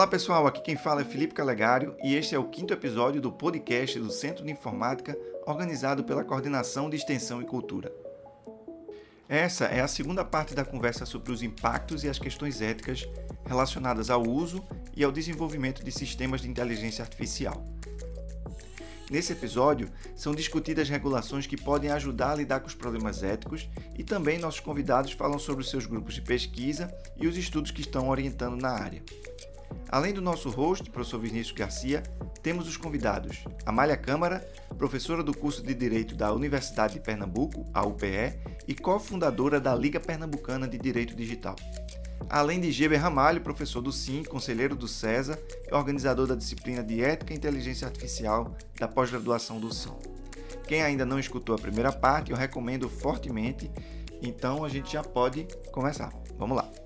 Olá pessoal, aqui quem fala é Felipe Calegário e este é o quinto episódio do podcast do Centro de Informática organizado pela Coordenação de Extensão e Cultura. Essa é a segunda parte da conversa sobre os impactos e as questões éticas relacionadas ao uso e ao desenvolvimento de sistemas de inteligência artificial. Nesse episódio, são discutidas regulações que podem ajudar a lidar com os problemas éticos e também nossos convidados falam sobre os seus grupos de pesquisa e os estudos que estão orientando na área. Além do nosso host, professor Vinícius Garcia, temos os convidados Amália Câmara, professora do curso de Direito da Universidade de Pernambuco, a UPE, e cofundadora da Liga Pernambucana de Direito Digital. Além de Geber Ramalho, professor do SIM, conselheiro do CESA e organizador da disciplina de Ética e Inteligência Artificial da pós-graduação do SIM. Quem ainda não escutou a primeira parte, eu recomendo fortemente, então a gente já pode começar. Vamos lá!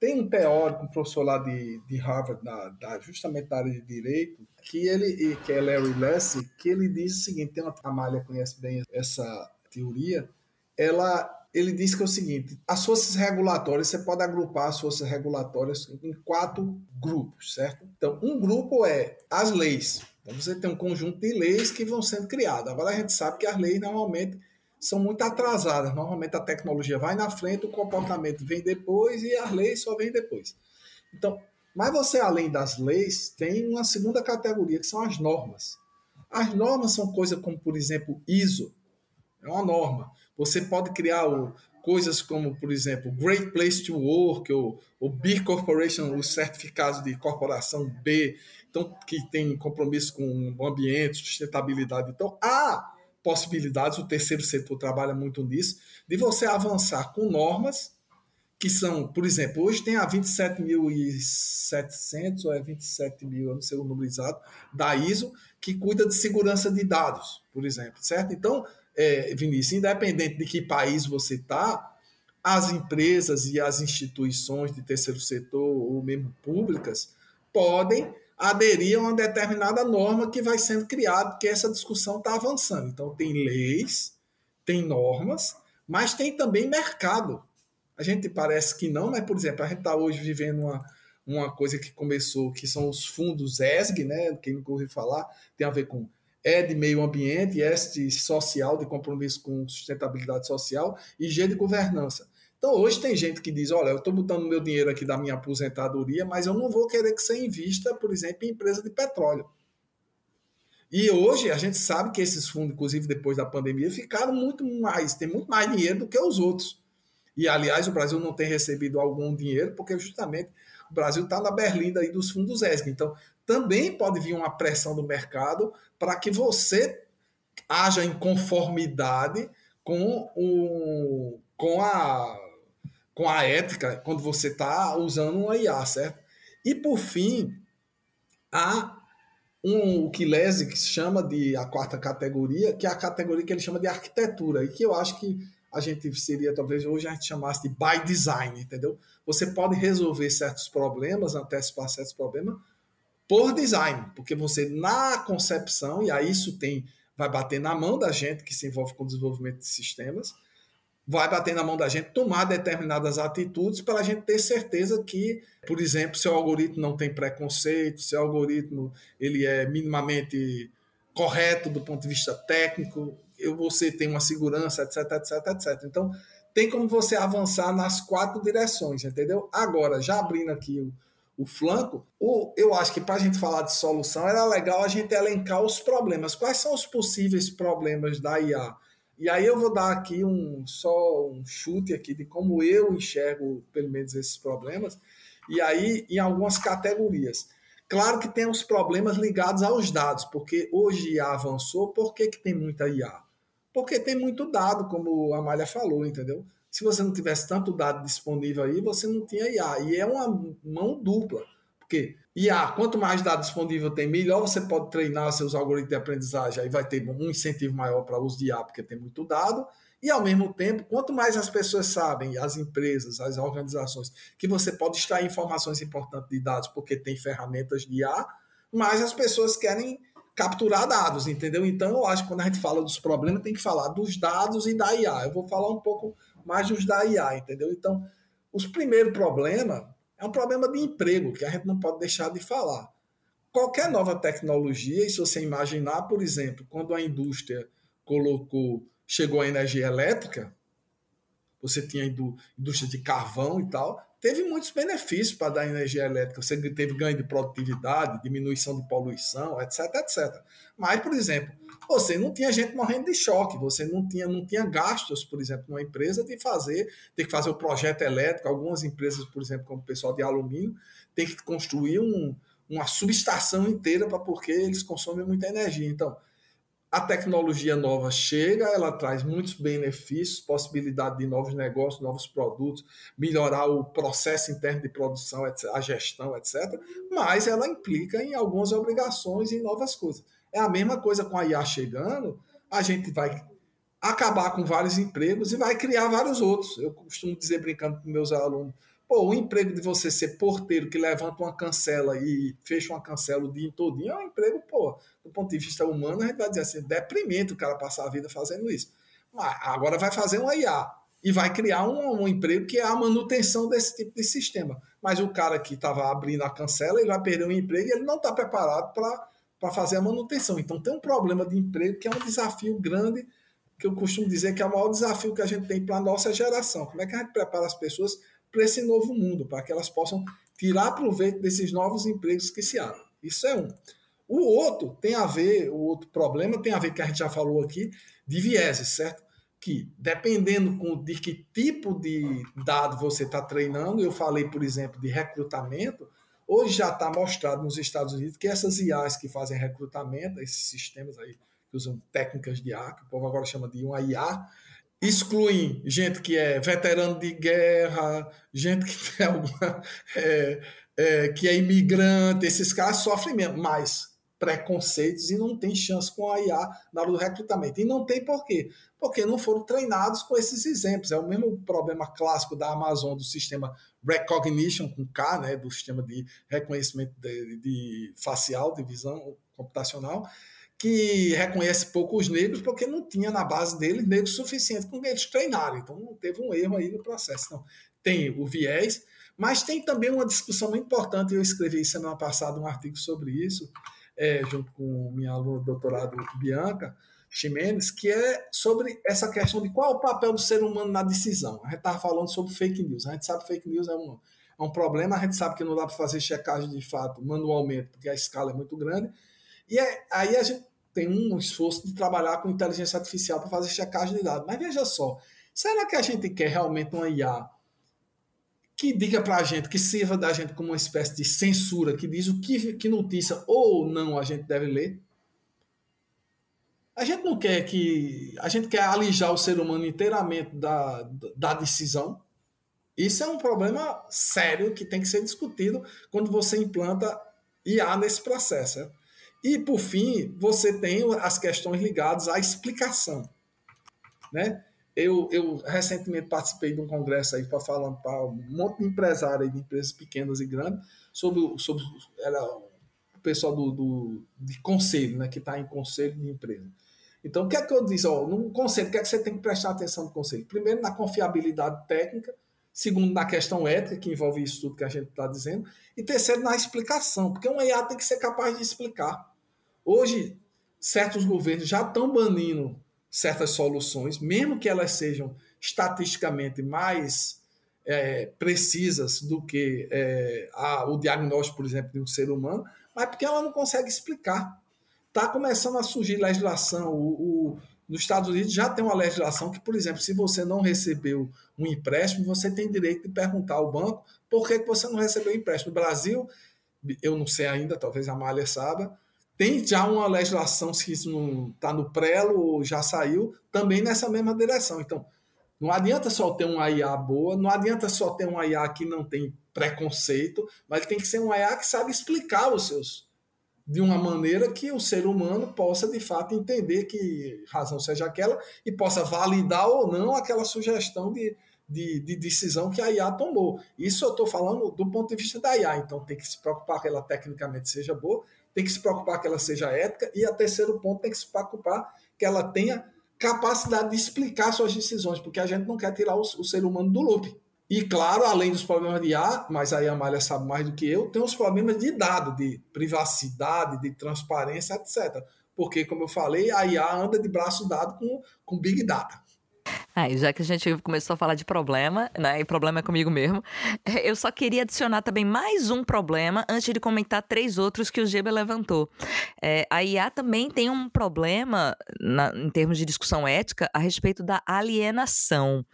Tem um teórico, um professor lá de, de Harvard, da, da, justamente da área de direito, que ele, que é Larry Lessig, que ele diz o seguinte, tem uma Amália conhece bem essa teoria, ela, ele diz que é o seguinte, as forças regulatórias, você pode agrupar as forças regulatórias em quatro grupos, certo? Então, um grupo é as leis. Então, você tem um conjunto de leis que vão sendo criadas. Agora, a gente sabe que as leis normalmente são muito atrasadas. Normalmente a tecnologia vai na frente, o comportamento vem depois e as leis só vêm depois. Então, mas você, além das leis, tem uma segunda categoria, que são as normas. As normas são coisas como, por exemplo, ISO. É uma norma. Você pode criar o, coisas como, por exemplo, Great Place to Work, ou, ou B Corporation, os certificados de corporação B, então, que tem compromisso com o ambiente, sustentabilidade. Então, há possibilidades, o terceiro setor trabalha muito nisso, de você avançar com normas que são, por exemplo, hoje tem a 27.700 ou é 27 mil, eu não sei o número exato, da ISO, que cuida de segurança de dados, por exemplo, certo? Então, é, Vinícius, independente de que país você está, as empresas e as instituições de terceiro setor ou mesmo públicas podem aderir a uma determinada norma que vai sendo criada, porque essa discussão está avançando. Então, tem leis, tem normas, mas tem também mercado. A gente parece que não, mas, por exemplo, a gente está hoje vivendo uma, uma coisa que começou, que são os fundos ESG, né? quem nunca ouviu falar, tem a ver com E de meio ambiente, S de social, de compromisso com sustentabilidade social, e G de governança. Então, hoje tem gente que diz: olha, eu estou botando meu dinheiro aqui da minha aposentadoria, mas eu não vou querer que você invista, por exemplo, em empresa de petróleo. E hoje a gente sabe que esses fundos, inclusive depois da pandemia, ficaram muito mais, tem muito mais dinheiro do que os outros. E, aliás, o Brasil não tem recebido algum dinheiro, porque justamente o Brasil está na berlinda aí dos fundos ESG. Então, também pode vir uma pressão do mercado para que você haja em conformidade com, o, com a com a ética quando você está usando uma IA, certo? E por fim, há um, o que Lese chama de a quarta categoria, que é a categoria que ele chama de arquitetura, e que eu acho que a gente seria, talvez hoje a gente chamasse de by design, entendeu? Você pode resolver certos problemas, antecipar certos problemas por design, porque você na concepção, e aí isso tem vai bater na mão da gente que se envolve com o desenvolvimento de sistemas, vai bater na mão da gente tomar determinadas atitudes para a gente ter certeza que, por exemplo, seu algoritmo não tem preconceito, seu algoritmo ele é minimamente correto do ponto de vista técnico, você tem uma segurança, etc, etc, etc. Então, tem como você avançar nas quatro direções, entendeu? Agora, já abrindo aqui o, o flanco, o, eu acho que para a gente falar de solução, era legal a gente elencar os problemas. Quais são os possíveis problemas da IA? E aí eu vou dar aqui um só um chute aqui de como eu enxergo pelo menos esses problemas. E aí em algumas categorias. Claro que tem os problemas ligados aos dados, porque hoje IA avançou, por que, que tem muita IA? Porque tem muito dado, como a Malha falou, entendeu? Se você não tivesse tanto dado disponível aí, você não tinha IA. E é uma mão dupla. Porque IA, quanto mais dados disponível tem, melhor você pode treinar seus algoritmos de aprendizagem, aí vai ter um incentivo maior para o uso de IA, porque tem muito dado. E, ao mesmo tempo, quanto mais as pessoas sabem, as empresas, as organizações, que você pode extrair informações importantes de dados, porque tem ferramentas de IA, mais as pessoas querem capturar dados, entendeu? Então, eu acho que quando a gente fala dos problemas, tem que falar dos dados e da IA. Eu vou falar um pouco mais dos da IA, entendeu? Então, os primeiros problemas é um problema de emprego que a gente não pode deixar de falar. Qualquer nova tecnologia, e se você imaginar, por exemplo, quando a indústria colocou, chegou a energia elétrica, você tinha indústria de carvão e tal, teve muitos benefícios para dar energia elétrica. Você teve ganho de produtividade, diminuição de poluição, etc, etc. Mas, por exemplo, você não tinha gente morrendo de choque, você não tinha, não tinha gastos, por exemplo, numa empresa de fazer, ter que fazer o projeto elétrico. Algumas empresas, por exemplo, como o pessoal de alumínio, tem que construir um, uma subestação inteira para porque eles consomem muita energia. Então, a tecnologia nova chega, ela traz muitos benefícios, possibilidade de novos negócios, novos produtos, melhorar o processo interno de produção, a gestão, etc. Mas ela implica em algumas obrigações e novas coisas. É a mesma coisa com a IA chegando, a gente vai acabar com vários empregos e vai criar vários outros. Eu costumo dizer, brincando com meus alunos, Pô, o emprego de você ser porteiro que levanta uma cancela e fecha uma cancela o dia todinho é um emprego, pô, do ponto de vista humano, a gente vai dizer assim, deprimente o cara passar a vida fazendo isso. Mas agora vai fazer uma IA e vai criar um, um emprego que é a manutenção desse tipo de sistema. Mas o cara que estava abrindo a cancela, ele vai perder um emprego e ele não está preparado para fazer a manutenção. Então tem um problema de emprego que é um desafio grande, que eu costumo dizer que é o maior desafio que a gente tem para a nossa geração. Como é que a gente prepara as pessoas para esse novo mundo, para que elas possam tirar proveito desses novos empregos que se abrem. Isso é um. O outro tem a ver, o outro problema tem a ver, que a gente já falou aqui, de vieses, certo? Que dependendo de que tipo de dado você está treinando, eu falei, por exemplo, de recrutamento, hoje já está mostrado nos Estados Unidos que essas IAs que fazem recrutamento, esses sistemas aí que usam técnicas de IA, que o povo agora chama de uma IA, excluem gente que é veterano de guerra, gente que alguma, é, é, que é imigrante, esses caras sofrem mesmo mais preconceitos e não tem chance com a IA na hora do recrutamento. E não tem por quê? Porque não foram treinados com esses exemplos. É o mesmo problema clássico da Amazon, do sistema Recognition com K, né, do sistema de reconhecimento de, de facial, de visão computacional, que reconhece pouco os negros porque não tinha na base deles negros suficientes com eles treinarem. Então não teve um erro aí no processo. Então, tem o viés, mas tem também uma discussão muito importante. Eu escrevi semana passada um artigo sobre isso, é, junto com minha aluna do doutorado Bianca Ximenes, que é sobre essa questão de qual é o papel do ser humano na decisão. A gente estava falando sobre fake news. A gente sabe que fake news é um, é um problema, a gente sabe que não dá para fazer checagem de fato manualmente, porque a escala é muito grande. E é, aí a gente tem um esforço de trabalhar com inteligência artificial para fazer checagem de dados. Mas veja só, será que a gente quer realmente uma IA que diga para a gente, que sirva da gente como uma espécie de censura, que diz o que, que notícia ou não a gente deve ler? A gente não quer que. A gente quer alijar o ser humano inteiramente da, da decisão. Isso é um problema sério que tem que ser discutido quando você implanta IA nesse processo. E, por fim, você tem as questões ligadas à explicação. Né? Eu, eu recentemente participei de um congresso aí para falar para um monte de empresários de empresas pequenas e grandes sobre, sobre era o pessoal do, do, de conselho, né, que está em conselho de empresa. Então, o que é que eu disse? Ó, no conselho, o que é que você tem que prestar atenção no conselho? Primeiro, na confiabilidade técnica. Segundo, na questão ética, que envolve isso tudo que a gente está dizendo. E terceiro, na explicação, porque um IA tem que ser capaz de explicar. Hoje, certos governos já estão banindo certas soluções, mesmo que elas sejam estatisticamente mais é, precisas do que é, a, o diagnóstico, por exemplo, de um ser humano, mas porque ela não consegue explicar. Está começando a surgir legislação. O, o, nos Estados Unidos já tem uma legislação que, por exemplo, se você não recebeu um empréstimo, você tem direito de perguntar ao banco por que você não recebeu o empréstimo. No Brasil, eu não sei ainda, talvez a Malha saiba, tem já uma legislação, se isso não está no prelo ou já saiu, também nessa mesma direção. Então, não adianta só ter uma IA boa, não adianta só ter uma IA que não tem preconceito, mas tem que ser uma IA que sabe explicar os seus de uma maneira que o ser humano possa de fato entender que razão seja aquela e possa validar ou não aquela sugestão de, de, de decisão que a IA tomou. Isso eu estou falando do ponto de vista da IA, então tem que se preocupar que ela tecnicamente seja boa, tem que se preocupar que ela seja ética, e a terceiro ponto tem que se preocupar que ela tenha capacidade de explicar suas decisões, porque a gente não quer tirar o, o ser humano do loop. E claro, além dos problemas de IA, mas aí a Malha sabe mais do que eu, tem os problemas de dado, de privacidade, de transparência, etc. Porque, como eu falei, a IA anda de braço dado com, com Big Data. Já que a gente começou a falar de problema, né? E problema é comigo mesmo, eu só queria adicionar também mais um problema antes de comentar três outros que o Geba levantou. É, a IA também tem um problema na, em termos de discussão ética a respeito da alienação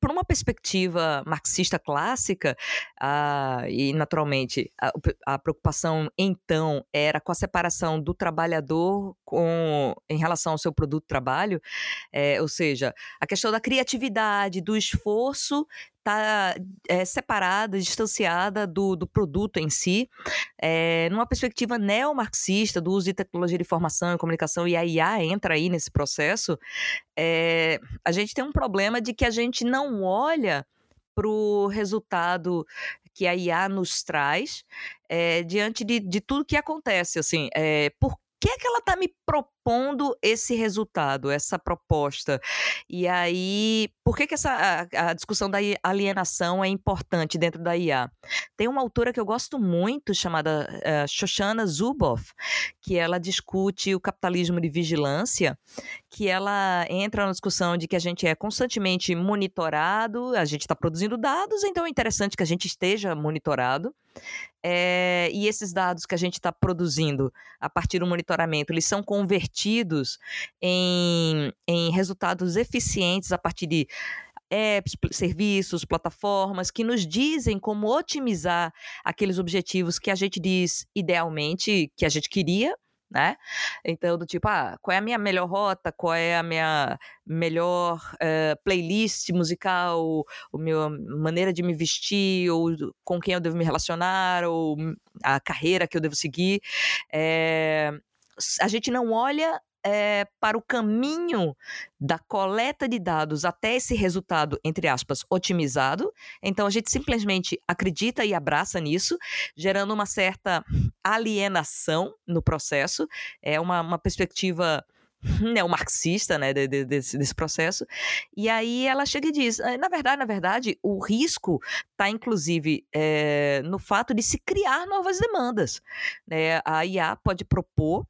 por uma perspectiva marxista clássica, uh, e naturalmente a, a, preocupação então era com a separação do trabalhador com, em relação ao seu produto trabalho, é, ou seja, a questão da criatividade, do esforço está é, eh, separada, distanciada do, do produto em si, é, numa perspectiva neomarxista do uso de tecnologia de informação e comunicação, e a IA entra aí nesse processo, é, a gente tem um problema de que a gente não olha para o resultado que a IA nos traz é, diante de, de tudo que acontece, assim, por que, que ela está me propondo esse resultado, essa proposta? E aí, por que, que essa, a, a, discussão da alienação é importante dentro da IA? Tem uma autora que eu gosto muito, chamada uh, Shoshana Zuboff, que ela discute o capitalismo de vigilância, que ela entra na discussão de que a gente é constantemente monitorado, a gente está produzindo dados, então é interessante que a gente esteja monitorado. É, e esses dados que a gente está produzindo a partir do monitoramento, eles são convertidos em, em resultados eficientes a partir de apps, serviços, plataformas que nos dizem como otimizar aqueles objetivos que a gente diz idealmente que a gente queria, né? Então, do tipo, ah, qual é a minha melhor rota, qual é a minha melhor uh, playlist musical, a minha maneira de me vestir, ou com quem eu devo me relacionar, ou a carreira que eu devo seguir. É, a gente não olha é, para o caminho da coleta de dados até esse resultado, entre aspas, otimizado. Então a gente simplesmente acredita e abraça nisso, gerando uma certa alienação no processo. É uma, uma perspectiva neomarxista, né, de, de, desse, desse, processo. E aí ela chega e diz, ah, na verdade, na verdade, o risco está inclusive é, no fato de se criar novas demandas. Né? A IA pode propor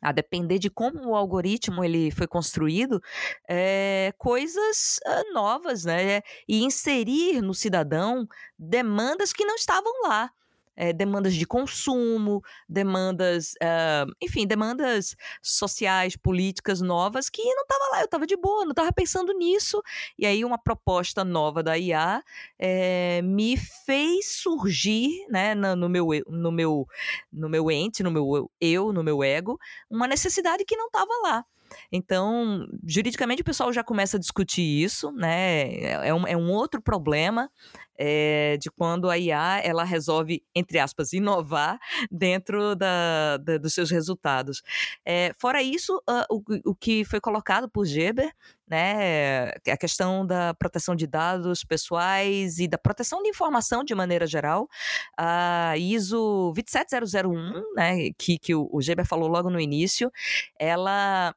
a depender de como o algoritmo ele foi construído, é, coisas novas, né? E inserir no cidadão demandas que não estavam lá é, demandas de consumo, demandas, uh, enfim, demandas sociais, políticas novas que não estava lá, eu estava de boa, não estava pensando nisso. E aí uma proposta nova da IA é, me fez surgir, né, no, no, meu, no, meu, no meu ente, no meu eu, no meu ego, uma necessidade que não estava lá. Então, juridicamente, o pessoal já começa a discutir isso, né? É, é um, é um outro problema é, de quando a IA ela resolve, entre aspas, inovar dentro da, da dos seus resultados. É, fora isso, uh, o, o que foi colocado por Geber né, a questão da proteção de dados pessoais e da proteção de informação de maneira geral. A ISO 27001, né, que, que o, o Geber falou logo no início, ela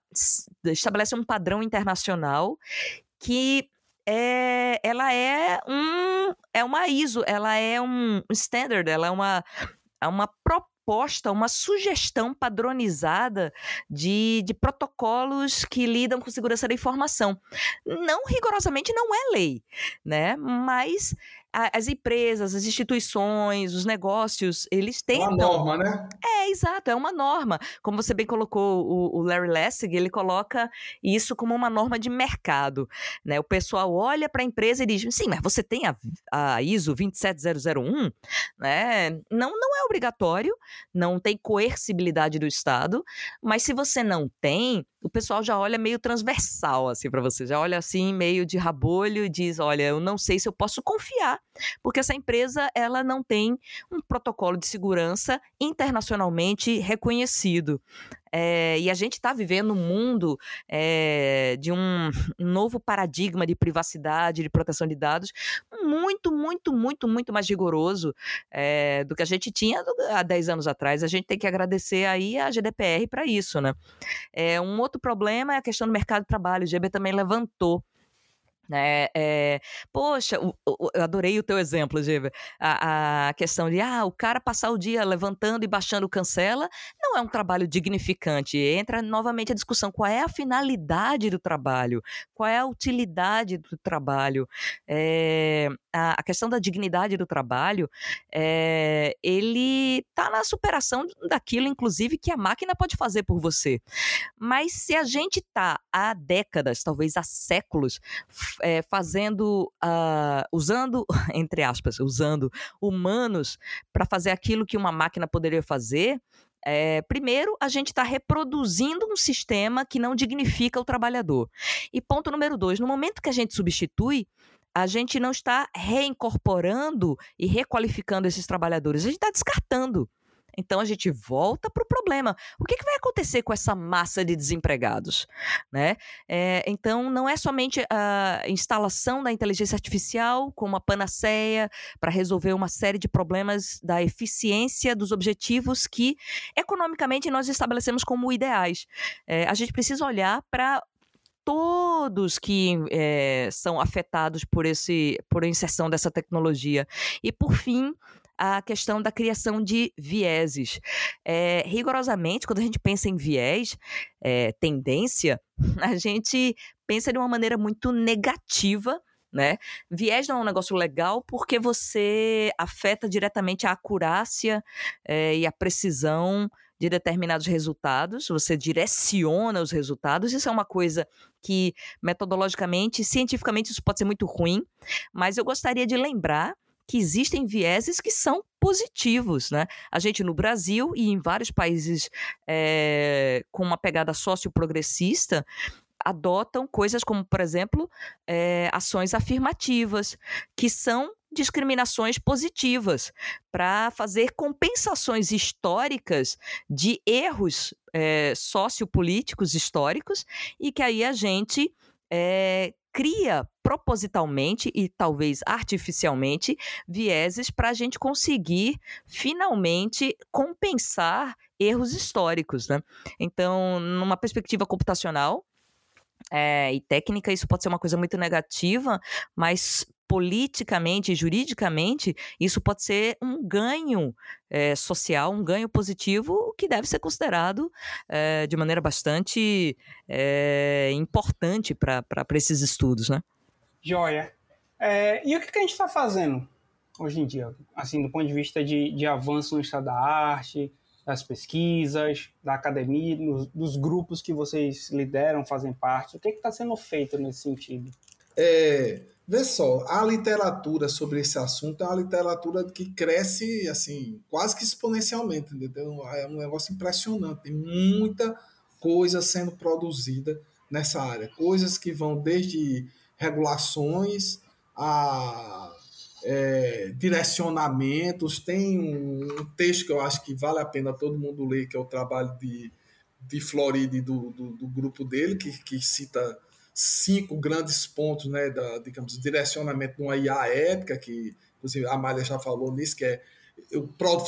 estabelece um padrão internacional que é, ela é um é uma ISO, ela é um standard, ela é uma é uma proposta, uma sugestão padronizada de, de protocolos que lidam com segurança da informação. Não rigorosamente não é lei, né? Mas as empresas, as instituições, os negócios, eles tentam. Uma norma, né? É, exato, é uma norma. Como você bem colocou, o, o Larry Lessig, ele coloca isso como uma norma de mercado. Né? O pessoal olha para a empresa e diz: sim, mas você tem a, a ISO 27001? Né? Não, não é obrigatório, não tem coercibilidade do Estado, mas se você não tem, o pessoal já olha meio transversal assim para você, já olha assim meio de rabolho e diz, olha, eu não sei se eu posso confiar, porque essa empresa ela não tem um protocolo de segurança internacionalmente reconhecido. É, e a gente está vivendo um mundo é, de um, novo paradigma de privacidade, de proteção de dados, muito, muito, muito, muito mais rigoroso é, do que a gente tinha há 10 anos atrás. A gente tem que agradecer aí a GDPR para isso, né? Um outro problema é a questão do mercado de trabalho. O GB também levantou né? É, poxa, eu adorei o teu exemplo, Giver. A, a, questão de ah, o cara passar o dia levantando e baixando cancela não é um trabalho dignificante. Entra novamente a discussão: qual é a finalidade do trabalho? Qual é a utilidade do trabalho? É, a, a, questão da dignidade do trabalho, é, ele está na superação daquilo, inclusive, que a máquina pode fazer por você. Mas se a gente está há décadas, talvez há séculos, é, fazendo, uh, usando, entre aspas, usando humanos para fazer aquilo que uma máquina poderia fazer, é, primeiro, a gente está reproduzindo um sistema que não dignifica o trabalhador. E ponto número dois, no momento que a gente substitui, a gente não está reincorporando e requalificando esses trabalhadores, a gente está descartando. Então a gente volta para o problema. O que, que, vai acontecer com essa massa de desempregados? Né? É, então não é somente a instalação da inteligência artificial como uma panaceia para resolver uma série de problemas da eficiência dos objetivos que economicamente nós estabelecemos como ideais. É, a gente precisa olhar para todos que é, são afetados por esse por a inserção dessa tecnologia. E por fim, a questão da criação de vieses. É, rigorosamente, quando a gente pensa em viés, é, tendência, a gente pensa de uma maneira muito negativa né? Viés não é um negócio legal porque você afeta diretamente a acurácia é, e a precisão de determinados resultados, você direciona os resultados. Isso é uma coisa que, metodologicamente, cientificamente, isso pode ser muito ruim, mas eu gostaria de lembrar que existem vieses que são positivos, né? A gente no Brasil e em vários países é, com uma pegada socioprogressista adotam coisas como, por exemplo, é, ações afirmativas, que são discriminações positivas para fazer compensações históricas de erros é, sociopolíticos históricos e que aí a gente é, cria propositalmente e talvez artificialmente vieses para a gente conseguir finalmente compensar erros históricos, né? Então, numa perspectiva computacional, é, e técnica, isso pode ser uma coisa muito negativa, mas politicamente e juridicamente, isso pode ser um ganho é, social, um ganho positivo que deve ser considerado é, de maneira bastante é, importante para esses estudos, né? Joia. e o que, que a gente está fazendo hoje em dia, assim, do ponto de vista de, de avanço no estado da arte, das pesquisas, da academia, nos, dos grupos que vocês lideram, fazem parte? O que está sendo feito nesse sentido? É, Vê só, a literatura sobre esse assunto é uma literatura que cresce assim, quase que exponencialmente, entendeu? É um negócio impressionante, tem muita coisa sendo produzida nessa área, coisas que vão desde regulações a é, direcionamentos. Tem um, texto que eu acho que vale a pena todo mundo ler, que é o trabalho de, de Floride do, do, do grupo dele, que, que cita cinco grandes pontos, né, da, digamos, direcionamento de uma IA ética, que inclusive a Amália já falou nisso, que é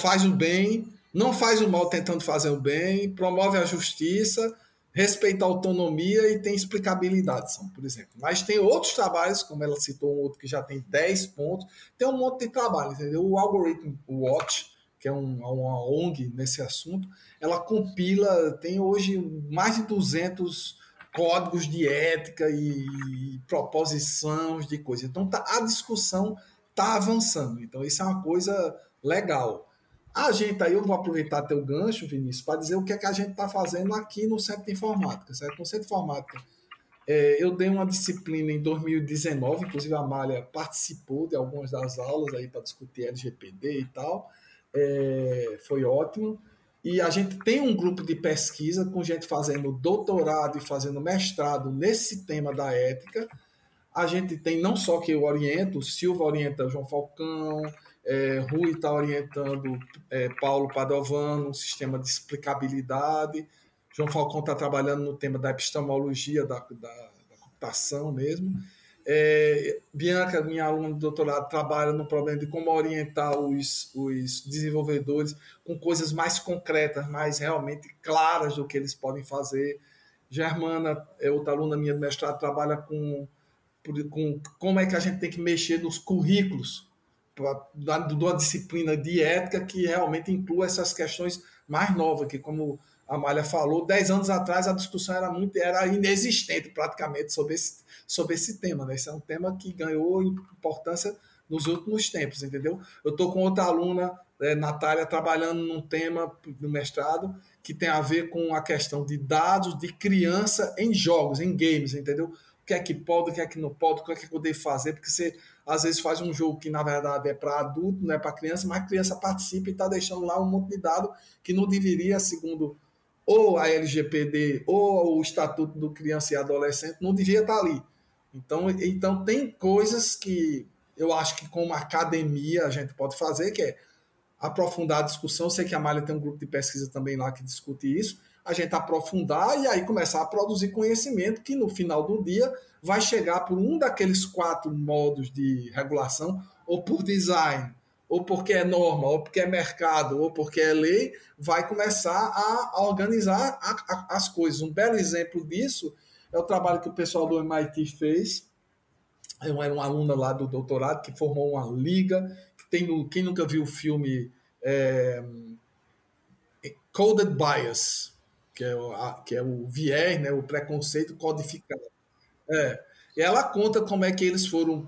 faz o bem, não faz o mal tentando fazer o bem, promove a justiça, respeita a autonomia e tem explicabilidade, são, por exemplo. Mas tem outros trabalhos, como ela citou um outro que já tem 10 pontos, tem um monte de trabalho, entendeu? O Algorithm Watch, que é um, uma ONG nesse assunto, ela compila, tem hoje mais de 200 códigos de ética e, proposição de coisas. Então tá, a discussão está avançando. Então isso é uma coisa legal. A gente aí, eu vou aproveitar teu gancho, Vinícius, para dizer o que é que a gente está fazendo aqui no Centro de Informática. Certo? No Centro de Informática, é, eu dei uma disciplina em 2019, inclusive a Malha participou de algumas das aulas aí para discutir LGPD e tal. É, foi ótimo. E a gente tem um grupo de pesquisa com gente fazendo doutorado e fazendo mestrado nesse tema da ética. A gente tem não só que eu oriento, Silva orienta João Falcão, é, Rui está orientando é, Paulo Padovano, um sistema de explicabilidade. João Falcão está trabalhando no tema da epistemologia da, da, da computação mesmo. É, Bianca, minha aluna de doutorado, trabalha no problema de como orientar os, os desenvolvedores com coisas mais concretas, mais realmente claras do que eles podem fazer. Germana, é outra aluna minha de mestrado, trabalha com com como é que a gente tem que mexer nos currículos da, de uma disciplina de ética que realmente inclua essas questões mais novas, que como a Malha falou, dez anos atrás a discussão era muito era inexistente praticamente sobre esse, sobre esse tema. Né? Esse é um tema que ganhou importância nos últimos tempos, entendeu? Eu estou com outra aluna, é, Natália, trabalhando num tema do mestrado que tem a ver com a questão de dados de criança em jogos, em games, entendeu? O que é que pode, o que é que não pode, o que é que eu devo fazer, porque você às vezes faz um jogo que na verdade é para adulto, não é para criança, mas a criança participa e está deixando lá um monte de dado que não deveria, segundo ou a LGPD ou o Estatuto do Criança e Adolescente, não devia estar ali. Então, então tem coisas que eu acho que como academia a gente pode fazer, que é aprofundar a discussão. Sei que a Malha tem um grupo de pesquisa também lá que discute isso. A gente aprofundar e aí começar a produzir conhecimento que no final do dia vai chegar por um daqueles quatro modos de regulação, ou por design, ou porque é norma, ou porque é mercado, ou porque é lei, vai começar a organizar a, a, as coisas. Um belo exemplo disso é o trabalho que o pessoal do MIT fez. Eu era uma aluna lá do doutorado que formou uma liga. Que tem no, quem nunca viu o filme é, Coded Bias, que é, o, a, que é o viés, né, o preconceito codificado. É. Ela conta como é que eles foram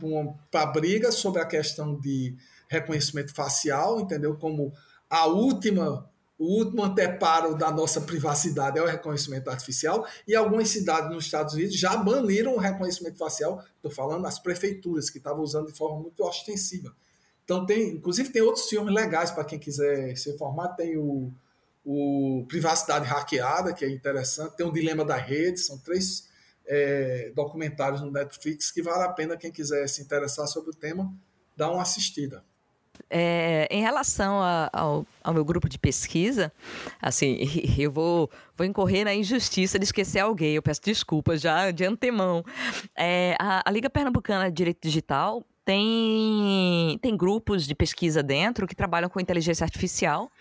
para a briga sobre a questão de reconhecimento facial, entendeu? Como a última, o último anteparo da nossa privacidade é o reconhecimento artificial, e algumas cidades nos Estados Unidos já baniram o reconhecimento facial, estou falando as prefeituras, que estavam usando de forma muito ostensiva. Então, tem, inclusive, tem outros filmes legais para quem quiser se informar. Tem o, o Privacidade Hackeada, que é interessante. Tem o Dilema da Rede, são três é, documentários no Netflix que vale a pena quem quiser se interessar sobre o tema, dar uma assistida. É, em relação a, ao, ao, meu grupo de pesquisa, assim, eu vou, vou incorrer na injustiça de esquecer alguém, eu peço desculpas já de antemão. É, a, a, Liga Pernambucana de Direito Digital tem, tem grupos de pesquisa dentro que trabalham com inteligência artificial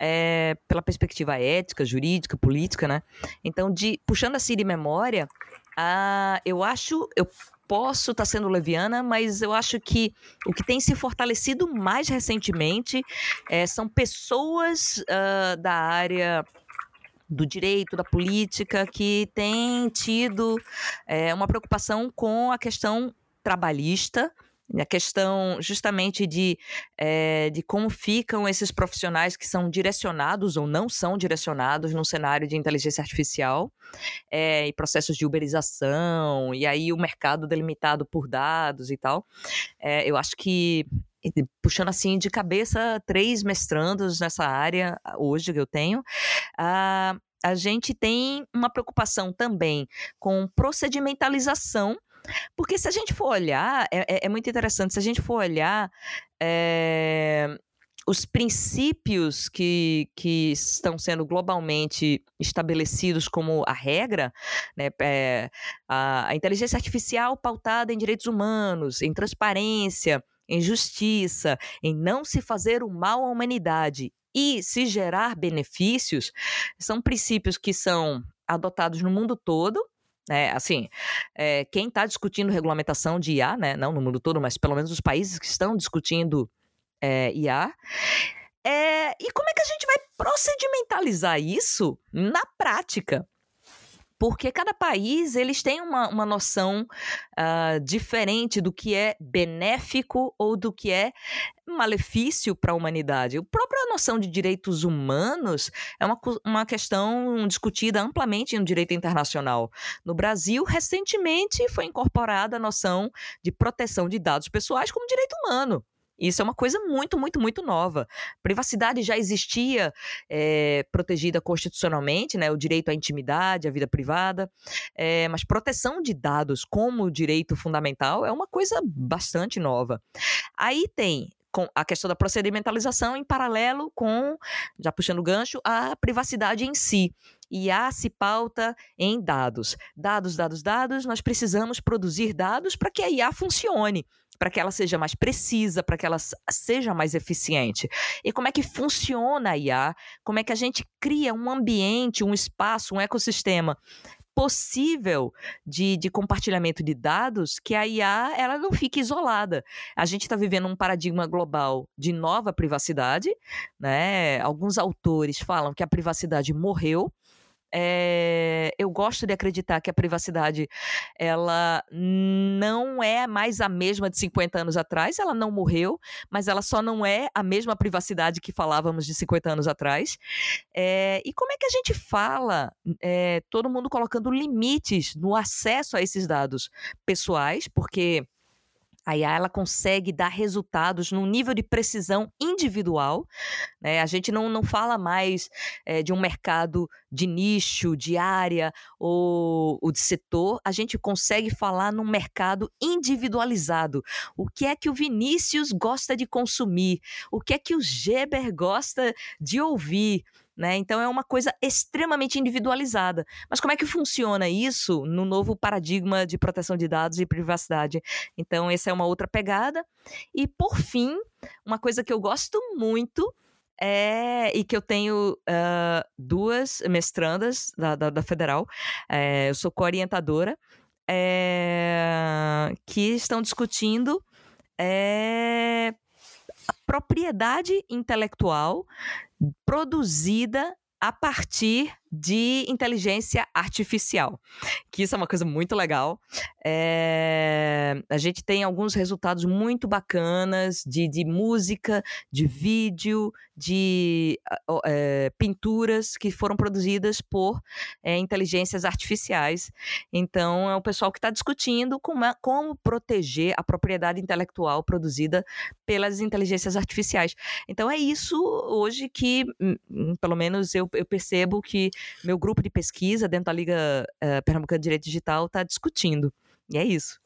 é, pela perspectiva ética, jurídica, política, né? Então, de, puxando assim de memória, a, eu acho, eu posso estar tá sendo leviana, mas eu acho que o que tem se fortalecido mais recentemente é, são pessoas uh, da área do direito, da política, que têm tido é, uma preocupação com a questão trabalhista a questão justamente de, é, de como ficam esses profissionais que são direcionados ou não são direcionados num cenário de inteligência artificial é, e processos de uberização, e aí o mercado delimitado por dados e tal. É, eu acho que puxando assim de cabeça três mestrandos nessa área hoje que eu tenho, a, a gente tem uma preocupação também com procedimentalização porque se a gente for olhar, é, é, é muito interessante, se a gente for olhar é, os princípios que, que estão sendo globalmente estabelecidos como a regra, né, é, a, a inteligência artificial pautada em direitos humanos, em transparência, em justiça, em não se fazer o mal à humanidade e se gerar benefícios, são princípios que são adotados no mundo todo né? Assim, é, quem está discutindo regulamentação de IA, né? não no mundo todo, mas pelo menos os países que estão discutindo é, IA, é, e como é que a gente vai procedimentalizar isso na prática? Porque cada país eles têm uma, uma noção uh, diferente do que é benéfico ou do que é malefício para a humanidade. A própria noção de direitos humanos é uma, uma questão discutida amplamente no direito internacional. No Brasil, recentemente foi incorporada a noção de proteção de dados pessoais como direito humano. Isso é uma coisa muito, muito, muito nova. Privacidade já existia é, protegida constitucionalmente, né? O direito à intimidade, à vida privada, é, mas proteção de dados como direito fundamental é uma coisa bastante nova. Aí tem com a questão da procedimentalização em paralelo com, já puxando o gancho, a privacidade em si. IA se pauta em dados. Dados, dados, dados, nós precisamos produzir dados para que a IA funcione para que ela seja mais precisa, para que ela seja mais eficiente. E como é que funciona a IA? Como é que a gente cria um ambiente, um espaço, um ecossistema possível de, de compartilhamento de dados que a IA ela não fique isolada. A gente está vivendo um paradigma global de nova privacidade, né? Alguns autores falam que a privacidade morreu, é, eu gosto de acreditar que a privacidade ela não é mais a mesma de 50 anos atrás, ela não morreu, mas ela só não é a mesma privacidade que falávamos de 50 anos atrás. É, e como é que a gente fala, é, todo mundo colocando limites no acesso a esses dados pessoais, porque a IA ela consegue dar resultados num nível de precisão individual. Né? A gente não, não fala mais é, de um mercado de nicho, de área ou, ou, de setor. A gente consegue falar num mercado individualizado. O que é que o Vinícius gosta de consumir? O que é que o Geber gosta de ouvir? Né? Então é uma coisa extremamente individualizada. Mas como é que funciona isso no novo paradigma de proteção de dados e privacidade? Então essa é uma outra pegada. E por fim, uma coisa que eu gosto muito é, e que eu tenho uh, duas mestrandas da, da, da Federal, é, eu sou co-orientadora, é, que estão discutindo é, a propriedade intelectual produzida a partir de inteligência artificial, que isso é uma coisa muito legal. É, a gente tem alguns resultados muito bacanas de, de música, de vídeo, de é, pinturas que foram produzidas por é, inteligências artificiais. Então, é o pessoal que está discutindo como, é, como proteger a propriedade intelectual produzida pelas inteligências artificiais. Então, é isso hoje que, hum, hum, pelo menos, eu, eu percebo que meu grupo de pesquisa dentro da Liga uh, Pernambucana de Direito Digital está discutindo. E é isso.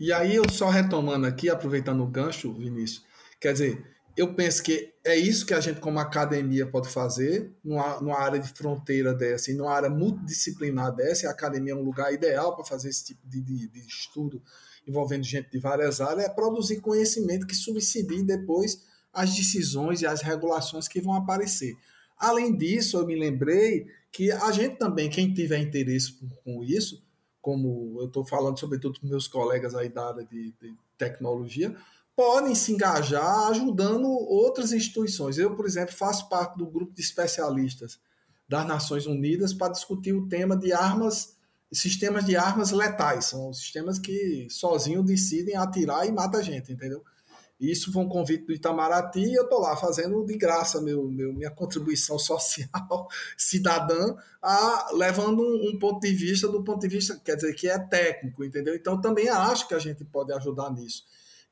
E aí, eu só retomando aqui, aproveitando o gancho, Vinícius, quer dizer, eu penso que é isso que a gente, como academia, pode fazer numa, numa área de fronteira dessa e numa área multidisciplinar dessa. A academia é um lugar ideal para fazer esse tipo de, de, de, estudo envolvendo gente de várias áreas, é produzir conhecimento que subsidie depois as decisões e as regulações que vão aparecer. Além disso, eu me lembrei que a gente também, quem tiver interesse com isso, como eu estou falando sobretudo com meus colegas aí da área de, de tecnologia, podem se engajar ajudando outras instituições. Eu, por exemplo, faço parte do grupo de especialistas das Nações Unidas para discutir o tema de armas, sistemas de armas letais. São sistemas que sozinhos decidem atirar e mata a gente, entendeu? Isso foi um convite do Itamaraty e eu estou lá fazendo de graça meu, meu, minha contribuição social cidadã, a, levando um, um, ponto de vista do ponto de vista, quer dizer, que é técnico, entendeu? Então também acho que a gente pode ajudar nisso.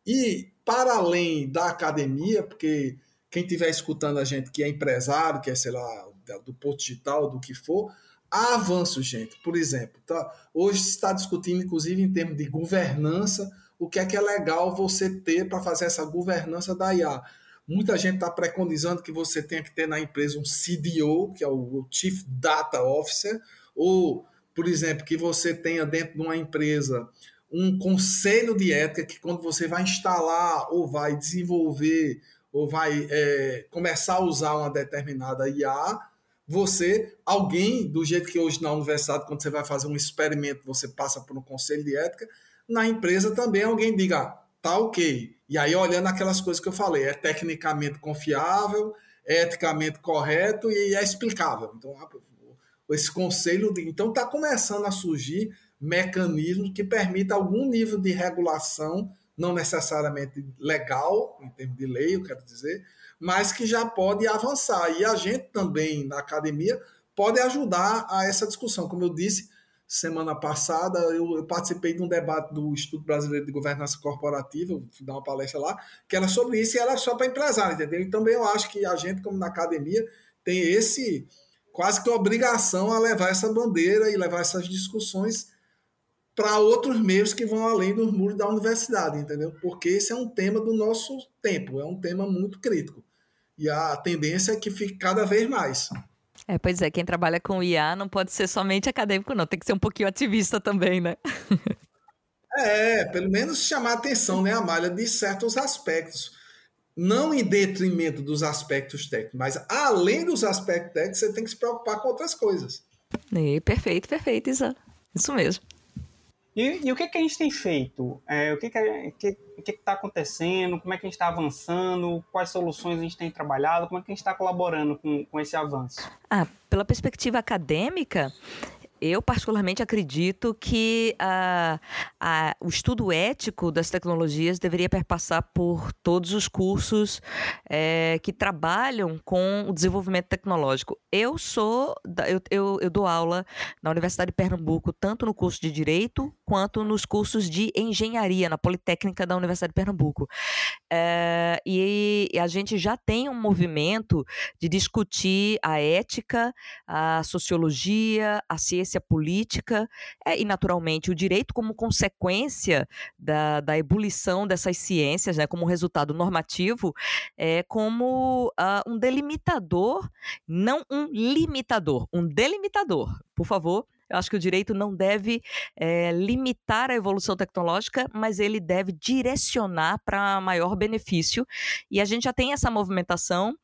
E para além da academia, porque quem estiver escutando a gente que é empresário, que é, sei lá, do ponto digital, do que for, há avanços, gente. Por exemplo, tá? hoje se está discutindo, inclusive, em termos de governança, o que é que é legal você ter para fazer essa governança da IA. Muita gente está preconizando que você tenha que ter na empresa um CDO, que é o Chief Data Officer, ou, por exemplo, que você tenha dentro de uma empresa um conselho de ética que quando você vai instalar ou vai desenvolver ou vai é, começar a usar uma determinada IA, você, alguém, do jeito que hoje na universidade, quando você vai fazer um experimento, você passa por um conselho de ética, na empresa também alguém diga, tá ok. E aí, olhando aquelas coisas que eu falei, é tecnicamente confiável, é eticamente correto e é explicável. Então, esse conselho, de, então está começando a surgir mecanismos que permitam algum nível de regulação, não necessariamente legal, em termos de lei, eu quero dizer, mas que já pode avançar. E a gente também, na academia, pode ajudar a essa discussão. Como eu disse, semana passada eu, eu, participei de um debate do Instituto Brasileiro de Governança Corporativa, fui dar uma palestra lá, que era sobre isso e era só para empresário, entendeu? E também eu acho que a gente, como na academia, tem esse quase que obrigação a levar essa bandeira e levar essas discussões para outros meios que vão além dos muros da universidade, entendeu? Porque esse é um tema do nosso tempo, é um tema muito crítico. E a tendência é que fique cada vez mais. É, pois é, quem trabalha com IA não pode ser somente acadêmico, não, tem que ser um pouquinho ativista também, né? é, pelo menos chamar a atenção, né, Amália, de certos aspectos. Não em detrimento dos aspectos técnicos, mas além dos aspectos técnicos, você tem que se preocupar com outras coisas. E, perfeito, perfeito, Isa. Isso mesmo. E, e, o que, que a gente tem feito? É, o que está que, que, que tá acontecendo? Como é que a gente está avançando? Quais soluções a gente tem trabalhado? Como é que a gente está colaborando com, com esse avanço? Ah, pela perspectiva acadêmica, eu, particularmente, acredito que a, a, o estudo ético das tecnologias deveria perpassar por todos os cursos é, que trabalham com o desenvolvimento tecnológico. Eu sou, eu, eu, eu, dou aula na Universidade de Pernambuco, tanto no curso de Direito quanto nos cursos de Engenharia, na Politécnica da Universidade de Pernambuco. É, e, e a gente já tem um movimento de discutir a ética, a sociologia, a ciência política é, e, naturalmente, o direito como consequência da, da ebulição dessas ciências, né, como resultado normativo, é como uh, um delimitador, não um limitador, um delimitador. Por favor, eu acho que o direito não deve é, limitar a evolução tecnológica, mas ele deve direcionar para maior benefício. E a gente já tem essa movimentação.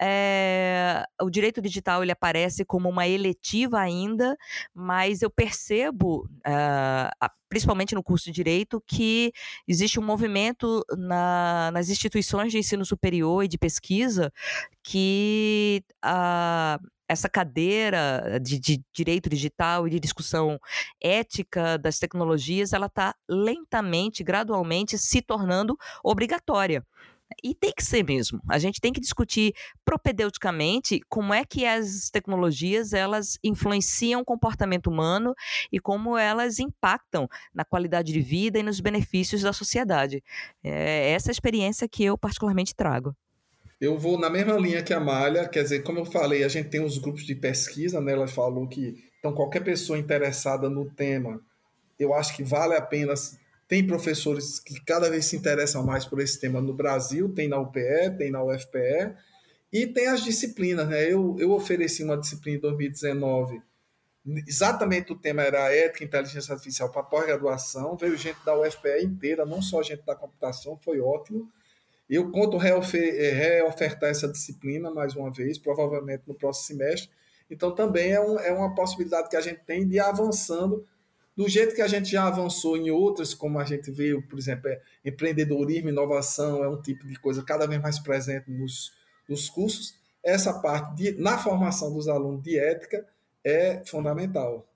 É, o direito digital ele aparece como uma eletiva ainda, mas eu percebo, uh, principalmente no curso de direito, que existe um movimento na, nas instituições de ensino superior e de pesquisa que uh, essa cadeira de, de, direito digital e de discussão ética das tecnologias, ela está lentamente, gradualmente se tornando obrigatória. E tem que ser mesmo. A gente tem que discutir propedeuticamente como é que as tecnologias elas influenciam o comportamento humano e como elas impactam na qualidade de vida e nos benefícios da sociedade. É essa experiência que eu particularmente trago. Eu vou na mesma linha que a Malha, quer dizer, como eu falei, a gente tem os grupos de pesquisa, né? Ela falou que então qualquer pessoa interessada no tema, eu acho que vale a pena. Tem professores que cada vez se interessam mais por esse tema no Brasil, tem na UPE, tem na UFPE, e tem as disciplinas, né? Eu, eu ofereci uma disciplina em 2019 exatamente o tema era ética e inteligência artificial para pós-graduação. Veio gente da UFPE inteira, não só gente da computação, foi ótimo. Eu conto eh, reofertar essa disciplina mais uma vez, provavelmente no próximo semestre. Então, também é, um, é uma possibilidade que a gente tem de ir avançando do jeito que a gente já avançou em outras, como a gente vê, por exemplo, é, empreendedorismo, inovação, é um tipo de coisa cada vez mais presente nos, nos cursos. Essa parte, de, na formação dos alunos de ética, é fundamental.